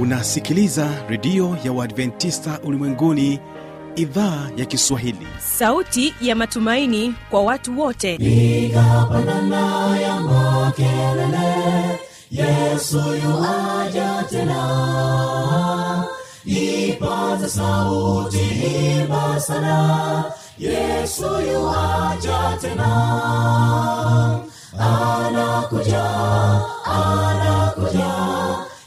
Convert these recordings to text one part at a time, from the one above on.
unasikiliza redio ya uadventista ulimwenguni idhaa ya kiswahili. Sauti ya matumaini kwa watu wote. Ikapandana ya makelele yesu yuaja tena. Ipata sauti himba sana yesu yuaja tena. Anakuja anakuja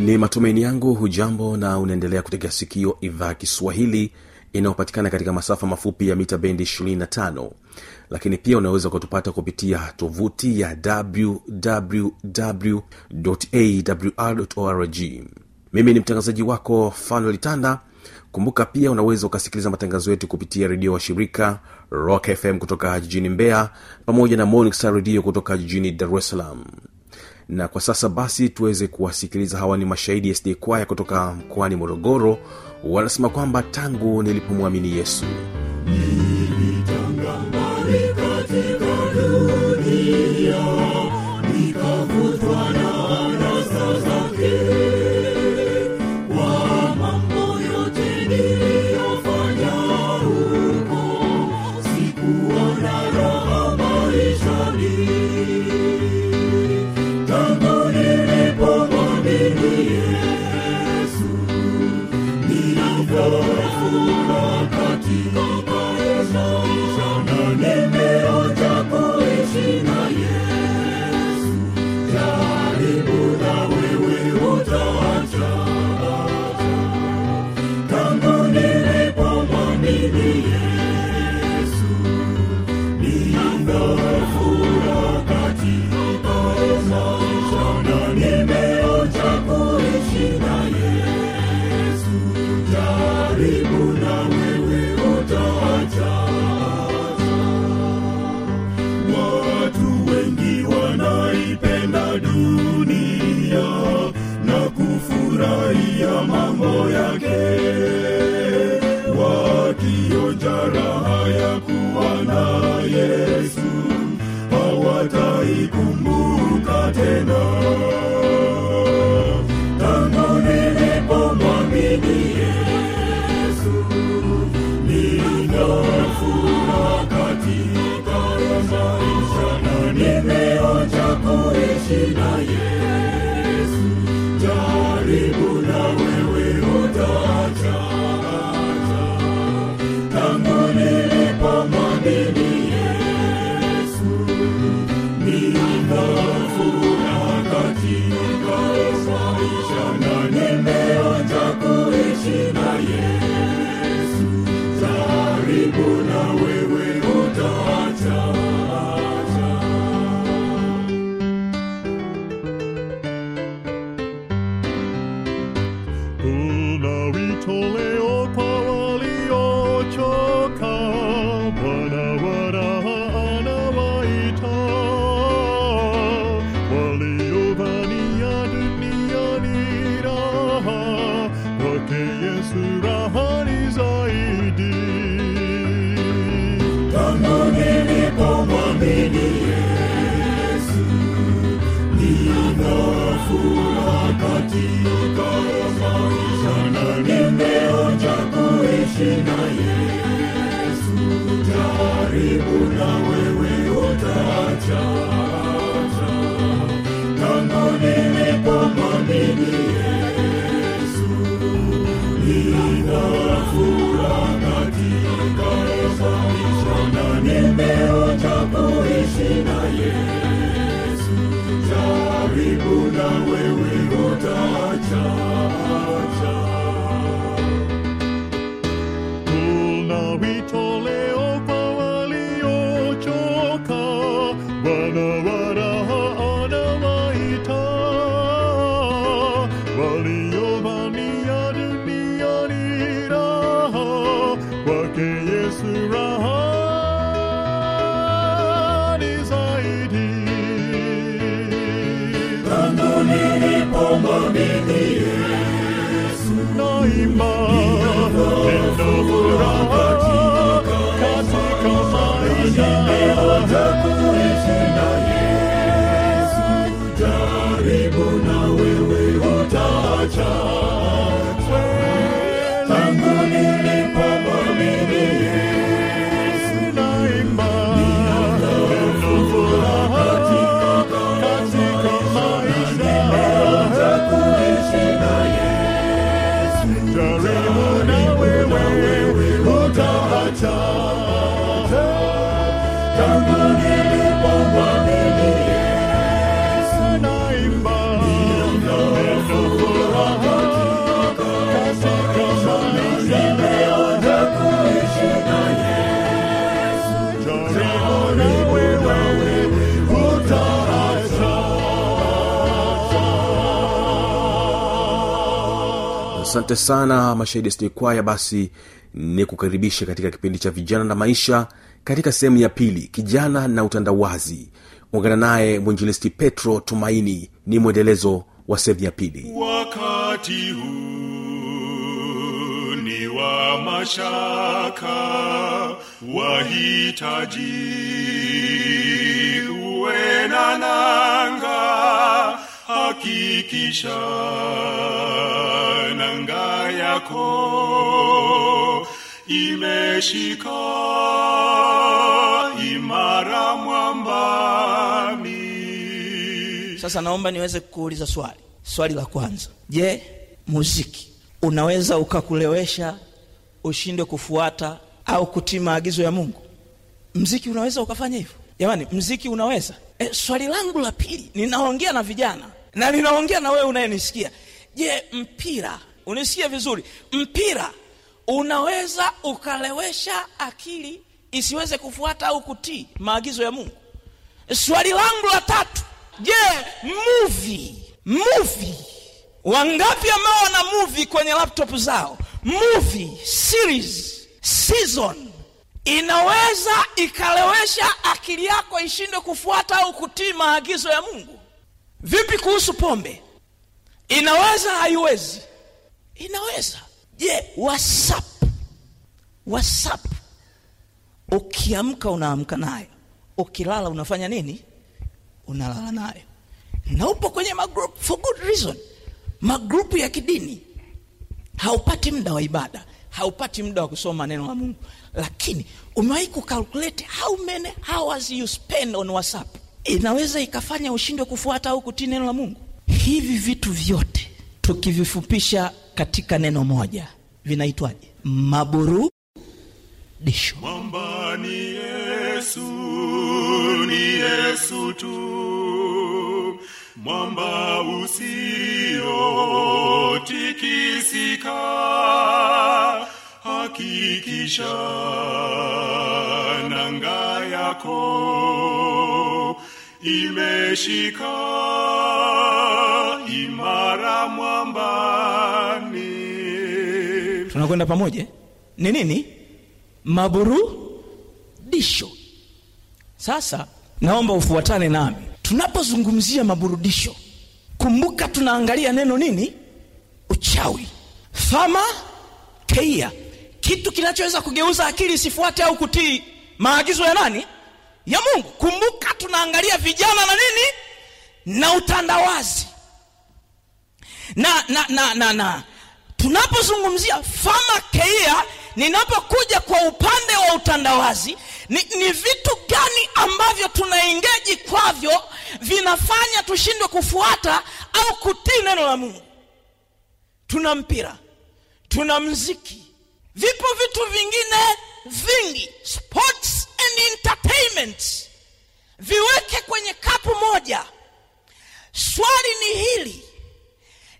ni matumaini yangu hujambo na unaendelea kutegea sikio idhaa kiswahili inayopatikana katika masafa mafupi ya mita bendi 25 lakini pia unaweza kutupata kupitia tovuti ya wwwawr mimi ni mtangazaji wako fanuel kumbuka pia unaweza ukasikiliza matangazo yetu kupitia redio wa shirika rock fm kutoka jijini mbeya pamoja na morning star redio kutoka jijini dar es salaam na kwa sasa basi tuweze kuwasikiliza. Hawa ni mashahidi sd kwaya kutoka mkoani morogoro wanasema kwamba tangu nilipomwamini yesu kuishi na jina Yesu, karibu na wewe utacha tangu nilipomwamini Yesu ninafura katika Yesu na nimeota kuishi na asante sana mashahidi stkwaya basi ni kukaribisha katika kipindi cha vijana na maisha katika sehemu ya pili kijana na utandawazi. Ungana naye mwinjilisti petro tumaini ni mwendelezo wa sehemu ya pili. Wakati huu ni wa mashaka wahitaji uwe na nanga hakikisha nanga yako imeshika imara mwambani. Sasa naomba niweze kuuliza swali. Swali la kwanza. Je muziki unaweza ukakulewesha ushindwe kufuata au kutii maagizo ya mungu? Mziki unaweza ukafanya hivyo? Jamani mziki unaweza. E, swali langu la pili ninaongea na vijana na ninaongea na wewe unayenisikia. Je mpira unisikia vizuri? Mpira unaweza ukalewesha akili isiweze kufuata au kutii maagizo ya mungu? Swali langu la tatu je movie movie wangapi ambao wana movie kwenye laptop zao? Movie series season inaweza ikalewesha akili yako ishindwe kufuata au kutii maagizo ya mungu vipi kuhusu pombe? Inaweza haiwezi. Inaweza. Je whatsapp? Whatsapp. Ukiamka unaamka nayo. Ukilala unafanya nini? Unalala nayo. Na upo kwenye magroup for good reason. Magrupu ya kidini. Haupati muda wa ibada. Haupati muda wa kusoma neno la mungu. Lakini umewahi kucalculate how many hours you spend on whatsapp inaweza ikafanya ushindwe kufuata au kutii neno la mungu? Hivi vitu vyote tukivifupisha katika neno moja vinaitwaje? Maburudisho. Mwamba ni yesu ni yesu tu. Mwamba usiotikisika hakikisha nanga yako imeshika imara mwambani. Tunakwenda pamoja. Ni nini? Maburudisho. Sasa naomba ufuatane nami. Tunapozungumzia maburudisho kumbuka tunaangalia neno nini? Uchawi. Fama keia kitu kinachoweza kugeuza akili isifuate au kutii. Maagizo ya nani ya mungu. Kumbuka tunaangalia vijana na nini? Na utandawazi. Na na na na, na. tunapozungumzia fama keia ninapokuja kwa upande wa utandawazi ni, ni vitu gani ambavyo tunaingeji kwavyo vinafanya tushindwe kufuata au kutii neno la mungu? Tuna mpira. Tuna mziki vipo vitu vingine vingi. Sports and entertainment. Viweke kwenye kapu moja. Swali ni hili.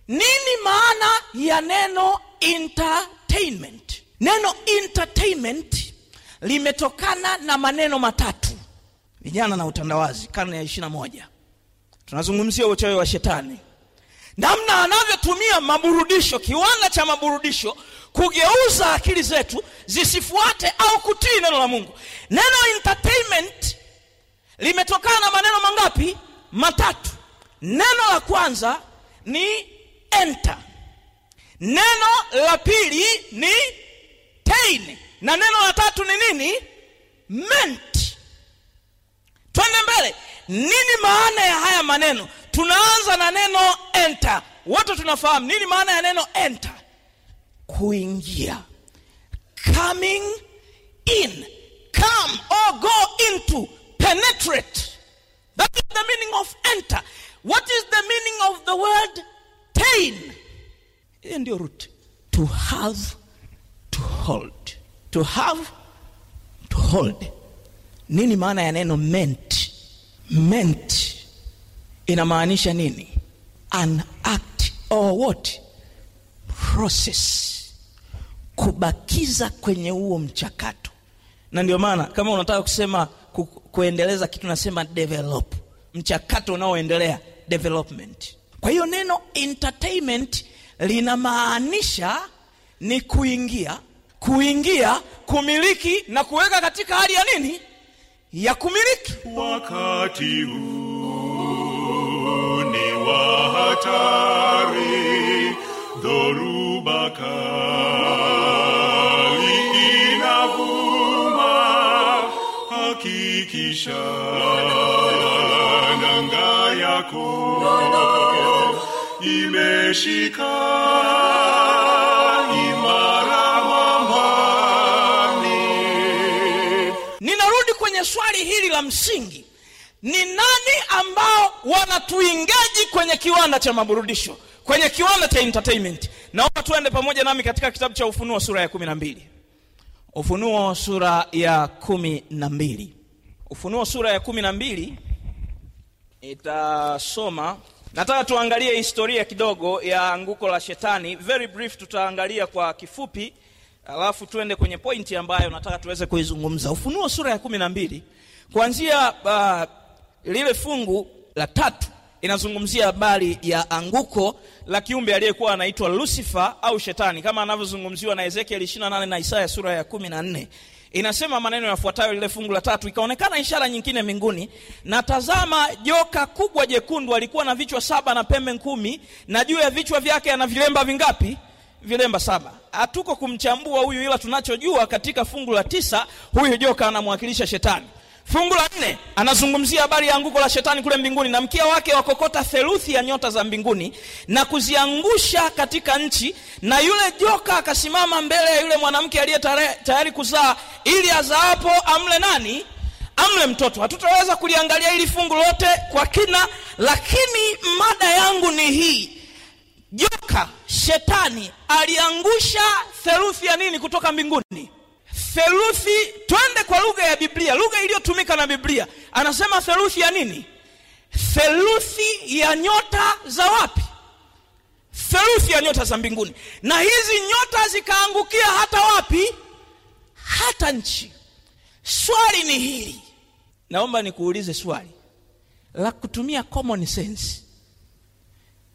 Nini maana ya neno entertainment? Neno entertainment limetokana na maneno matatu. Vijana na utandawazi karne ya ishirina moja. Tunazungumzia uchawi wa shetani. Namna anavyotumia maburudisho kiwanda cha maburudisho kugeuza akili zetu zisifuate au kutii neno la mungu. Neno entertainment limetokana na maneno mangapi? Matatu. Neno la kwanza ni enter. Neno la pili ni tain na neno la tatu ni nini? Ment twende mbele. Nini maana ya haya maneno? Tunaanza na neno enter. Wote tunafahamu nini maana ya neno enter kuingia. Coming in. Come or go into. Penetrate. That is the meaning of enter. What is the meaning of the word tain? Hiyo ndio root. To have to hold. To have to hold. Nini maana ya neno meant? Meant inamaanisha nini? An act or what process kubakiza kwenye huo mchakato. Na ndio maana kama unataka kusema ku, kuendeleza kitu nasema develop. Mchakato unaoendelea development. Kwa hiyo neno entertainment linamaanisha ni kuingia kuingia kumiliki na kuweka katika hali ya nini? Ya kumiliki. Wakati huu ni wa kali imeshika. Imara mwambani ninarudi kwenye swali hili la msingi. Ni nani ambao wanatuingeji kwenye kiwanda cha maburudisho kwenye kiwanda cha entertainment naomba tuende pamoja nami katika kitabu cha ufunuo sura ya kumi na mbili. Ufunuo sura ya kumi na mbili. Ufunuo sura ya kumi na mbili itasoma nataka tuangalie historia kidogo ya anguko la shetani. Very brief tutaangalia kwa kifupi alafu tuende kwenye pointi ambayo nataka tuweze kuizungumza. Ufunuo sura ya kumi na mbili kuanzia uh, lile fungu la tatu inazungumzia habari ya anguko la kiumbe aliyekuwa anaitwa lucifer au shetani. Kama anavyozungumziwa na ezekiel 28 na isaya sura ya 14 inasema maneno yafuatayo lile fungu la tatu. Ikaonekana ishara nyingine mbinguni. Na tazama joka kubwa jekundu alikuwa na vichwa saba na pembe kumi na juu ya vichwa vyake ana vilemba vingapi? Vilemba saba. Hatuko kumchambua huyu ila tunachojua katika fungu la tisa huyu joka anamwakilisha shetani fungu la nne anazungumzia habari ya anguko la shetani kule mbinguni na mkia wake wakokota theluthi ya nyota za mbinguni na kuziangusha katika nchi na yule joka akasimama mbele ya yule mwanamke aliye tayari kuzaa ili azaapo amle nani? Amle mtoto. Hatutaweza kuliangalia hili fungu lote kwa kina lakini mada yangu ni hii. Joka shetani aliangusha theluthi ya nini kutoka mbinguni theluthi twende kwa lugha ya biblia lugha iliyotumika na biblia. Anasema theluthi ya nini? Theluthi ya nyota za wapi? Theluthi ya nyota za mbinguni. Na hizi nyota zikaangukia hata wapi? Hata nchi. Swali ni hili. Naomba nikuulize swali. La kutumia common sense.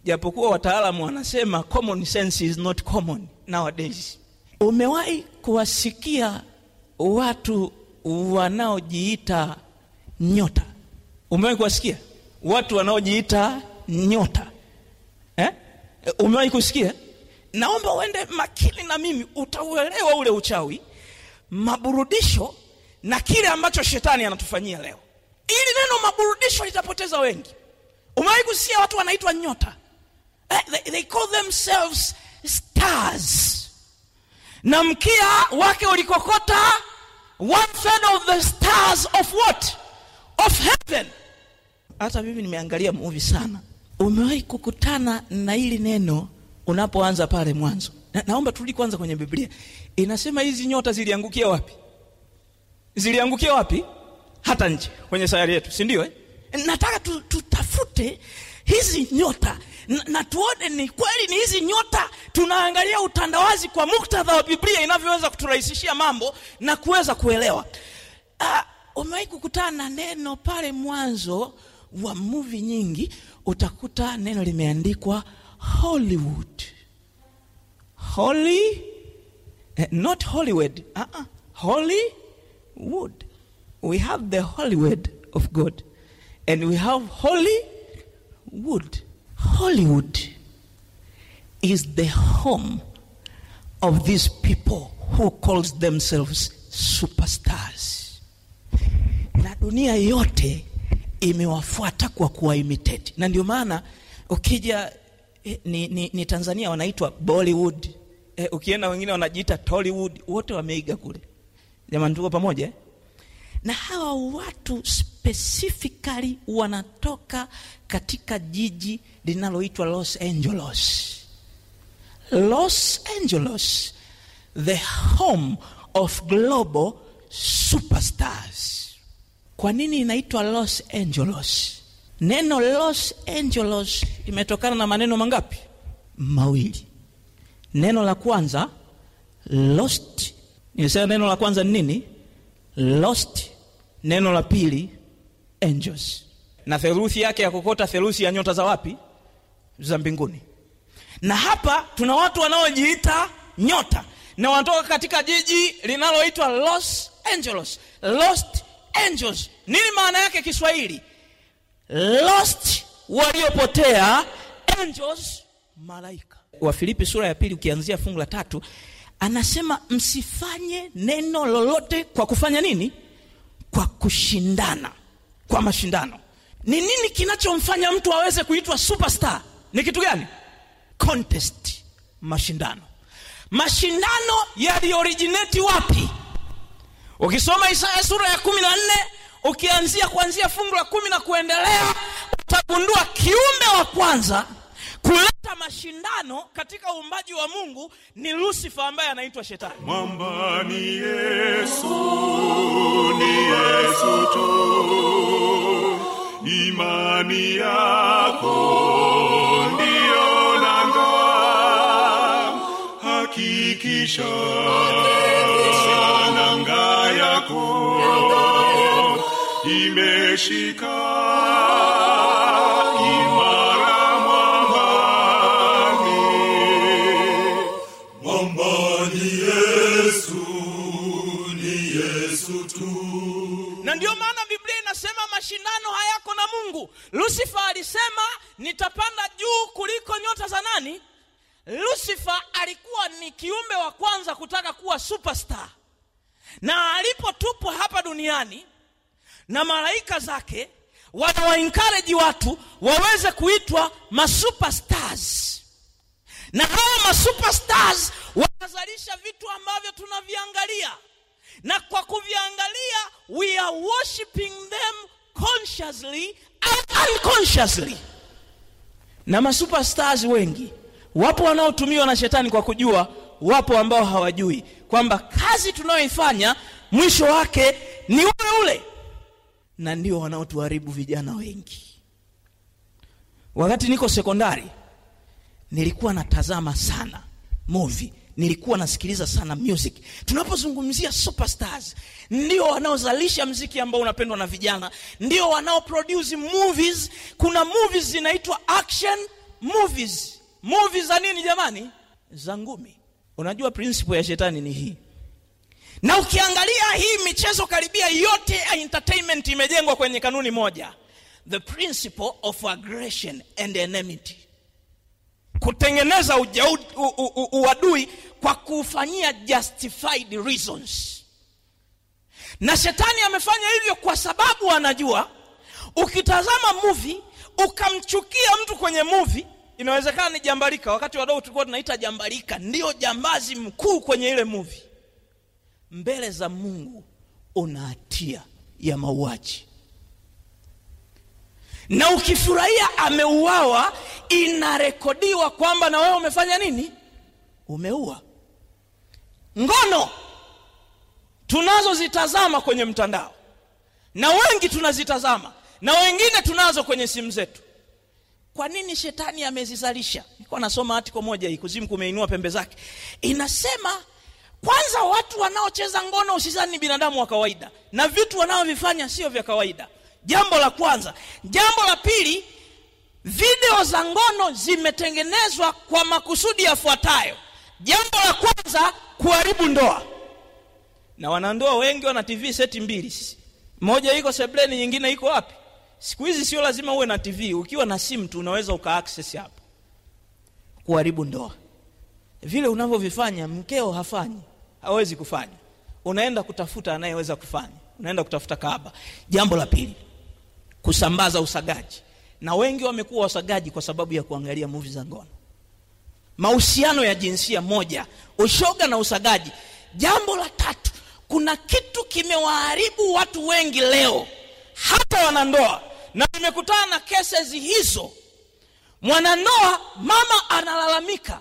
Japokuwa wataalamu wanasema common sense is not common nowadays. Umewahi kuwasikia watu wanaojiita nyota. Umewahi kuwasikia? Watu wanaojiita nyota. Eh? umewahi kusikia? Naomba uende makini na mimi utauelewa ule uchawi maburudisho na kile ambacho shetani anatufanyia leo. Ili neno maburudisho litapoteza wengi. Umewahi kusikia watu wanaitwa nyota? Eh, they, they call themselves stars na mkia wake ulikokota one third of the stars of what? Of heaven. Hata mimi nimeangalia movie sana. Umewahi kukutana na hili neno unapoanza pale mwanzo? Na, naomba turudi kwanza kwenye biblia. Inasema hizi nyota ziliangukia wapi? Ziliangukia wapi? Hata nje kwenye sayari yetu si ndio eh? nataka tu, tutafute hizi nyota. Na, tuone ni kweli ni hizi nyota. Tunaangalia utandawazi kwa muktadha wa biblia inavyoweza kuturahisishia mambo na kuweza kuelewa. Uh, umewahi kukutana na neno pale mwanzo wa muvi nyingi utakuta neno limeandikwa hollywood. Holy eh, not hollywood. Uh-uh. hollywood. We have the hollywood of god. And we have hollywood hollywood is the home of these people who calls themselves superstars. Na dunia yote imewafuata kwa kuwaimitate na ndio maana ukija eh, ni, ni, ni tanzania wanaitwa bollywood. Eh, ukienda wengine wanajiita tollywood wote wameiga kule. Jamani tuko pamoja eh? na hawa watu specifically wanatoka katika jiji linaloitwa los angeles. Los angeles the home of global superstars. Kwa nini inaitwa los angeles? Neno los angeles limetokana na maneno mangapi? Mawili. Neno la kwanza lost. Nilisema neno la kwanza ni nini? Lost. Neno la pili angels. Na theluthi yake ya kokota theluthi ya nyota za wapi? Za mbinguni. Na hapa tuna watu wanaojiita nyota. Na wanatoka katika jiji linaloitwa los angeles. Lost angels. Nini maana yake kiswahili? Lost waliopotea angels malaika. Wafilipi sura ya pili ukianzia fungu la tatu anasema msifanye neno lolote kwa kufanya nini? Kwa kushindana kwa mashindano. Ni nini kinachomfanya mtu aweze kuitwa superstar? Ni kitu gani? Contest. Mashindano. Mashindano yaliorijineti wapi? Ukisoma isaya sura ya kumi na nne ukianzia kuanzia fungu la kumi na kuendelea utagundua kiumbe wa kwanza kuleta mashindano katika uumbaji wa mungu ni lusifa ambaye anaitwa shetani. Mwamba ni yesu ni yesu tu hakikisha nanga yako. Imeshika. Imara mwambani. Mwambani yesu ni yesu tu. Na ndio maana biblia inasema mashindano hayako na mungu. Lusifa alisema nitapanda juu kuliko nyota za nani? Lusifa alikuwa ni kiumbe wa kwanza kutaka kuwa superstar. Na alipotupwa hapa duniani na malaika zake wanawaenkareji watu waweze kuitwa masuperstars na hawa masuperstars wanazalisha vitu ambavyo tunaviangalia. Na kwa kuviangalia we are worshiping them consciously and unconsciously. Na masuperstars wengi wapo wanaotumiwa na shetani kwa kujua wapo ambao hawajui kwamba kazi tunayoifanya mwisho wake ni ule ule. Na ndio wanaotuharibu vijana wengi. Wakati niko sekondari nilikuwa natazama sana movie nilikuwa nasikiliza sana music. Tunapozungumzia superstars ndio wanaozalisha mziki ambao unapendwa na vijana ndio wanaoproduce movies. Kuna movies zinaitwa action movies movies za nini jamani? Za ngumi. Unajua principle ya shetani ni hii. Na ukiangalia hii michezo karibia yote ya entertainment imejengwa kwenye kanuni moja. The principle of aggression and enmity. Kutengeneza uadui kwa kufanyia justified reasons. Na shetani amefanya hivyo kwa sababu anajua ukitazama movie ukamchukia mtu kwenye movie inawezekana ni jambalika. Wakati wadogo tulikuwa tunaita jambalika. Ndio jambazi mkuu kwenye ile muvi mbele za mungu una hatia ya mauaji. Na ukifurahia ameuawa inarekodiwa kwamba na wewe umefanya nini? Umeua. Ngono tunazozitazama kwenye mtandao. Na wengi tunazitazama. Na wengine tunazo kwenye simu zetu kwa nini shetani amezizalisha? Nilikuwa nasoma article moja hii kuzimu kumeinua pembe zake. Inasema kwanza watu wanaocheza ngono usizani ni binadamu wa kawaida na vitu wanaovifanya sio vya kawaida. Jambo la kwanza. Jambo la pili video za ngono zimetengenezwa kwa makusudi yafuatayo. Jambo la kwanza kuharibu ndoa. Na wanandoa wengi wana tv seti mbili moja iko sebleni nyingine iko wapi siku hizi sio lazima uwe na tv ukiwa na simu tu unaweza uka hapo kuharibu ndoa. Vile unavyovifanya mkeo hafanyi hawezi kufanya. Unaenda kutafuta anayeweza kufanya unaenda kutafuta kaaba. Jambo la pili kusambaza usagaji. Na wengi wamekuwa wasagaji kwa sababu ya kuangalia movie za ngono. Mahusiano ya jinsia moja ushoga na usagaji. Jambo la tatu kuna kitu kimewaharibu watu wengi leo hata wanandoa na nimekutana na cases hizo. Mwanandoa mama analalamika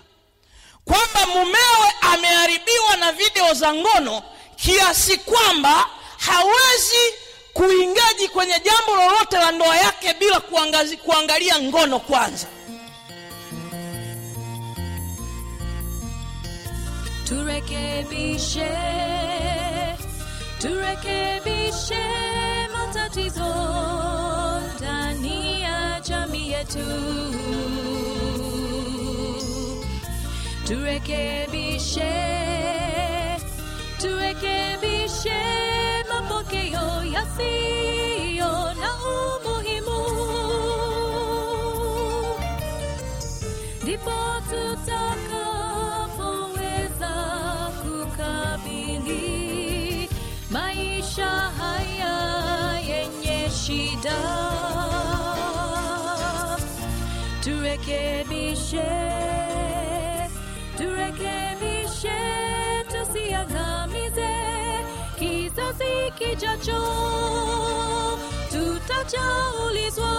kwamba mumewe ameharibiwa na video za ngono kiasi kwamba hawezi kuingaji kwenye jambo lolote la ndoa yake bila kuangazi, kuangalia ngono kwanza. Turekebishe turekebishe matatizo yetu turekebishe turekebishe mapokeo yasiyo na umuhimu. Ndipo tutakapoweza kukabili maisha haya yenye shida turekebishe turekebishe tusiangamize. Kizazi kijacho tutachaulizwa,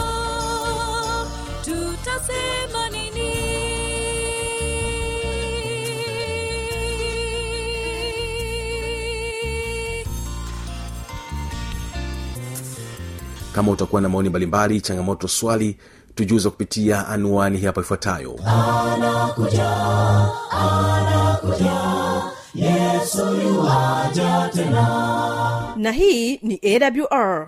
tutasema nini? Kama utakuwa na maoni mbalimbali changamoto swali tujuza kupitia anuani hii hapa ifuatayo. Na hii ni awr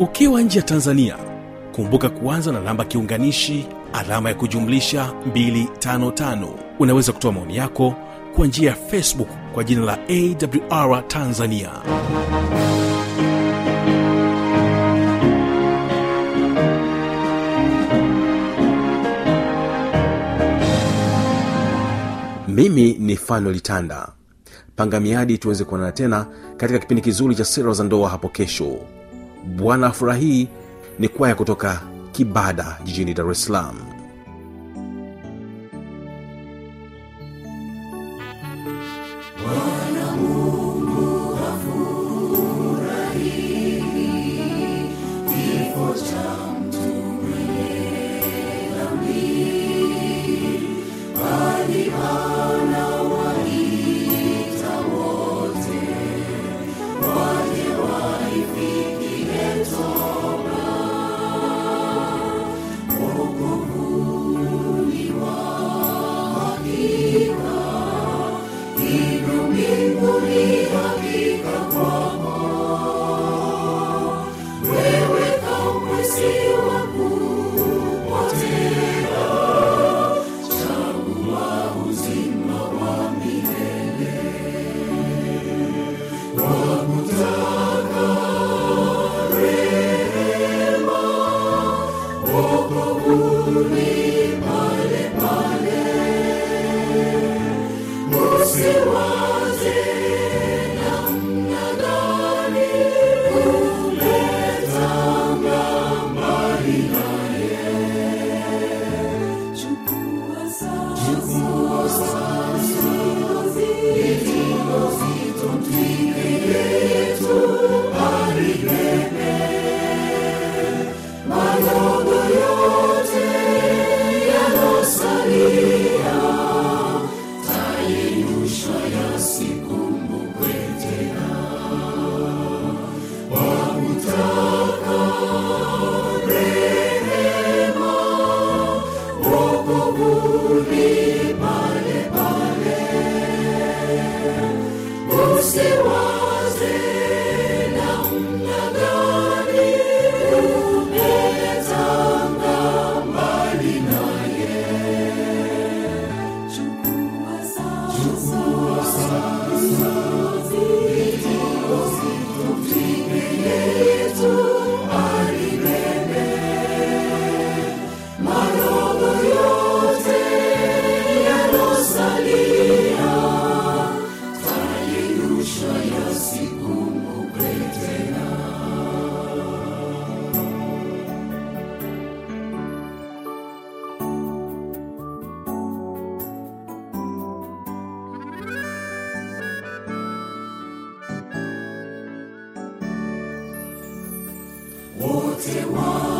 ukiwa nje ya tanzania kumbuka kuanza na namba kiunganishi alama ya kujumlisha 255 unaweza kutoa maoni yako kwa njia ya facebook kwa jina la awr tanzania. Mimi ni fanolitanda tanda. Panga miadi tuweze kuonana tena katika kipindi kizuri cha sera za ndoa hapo kesho bwana furahii ni kwaya kutoka kibada jijini dar es salaam Senhor. wote wa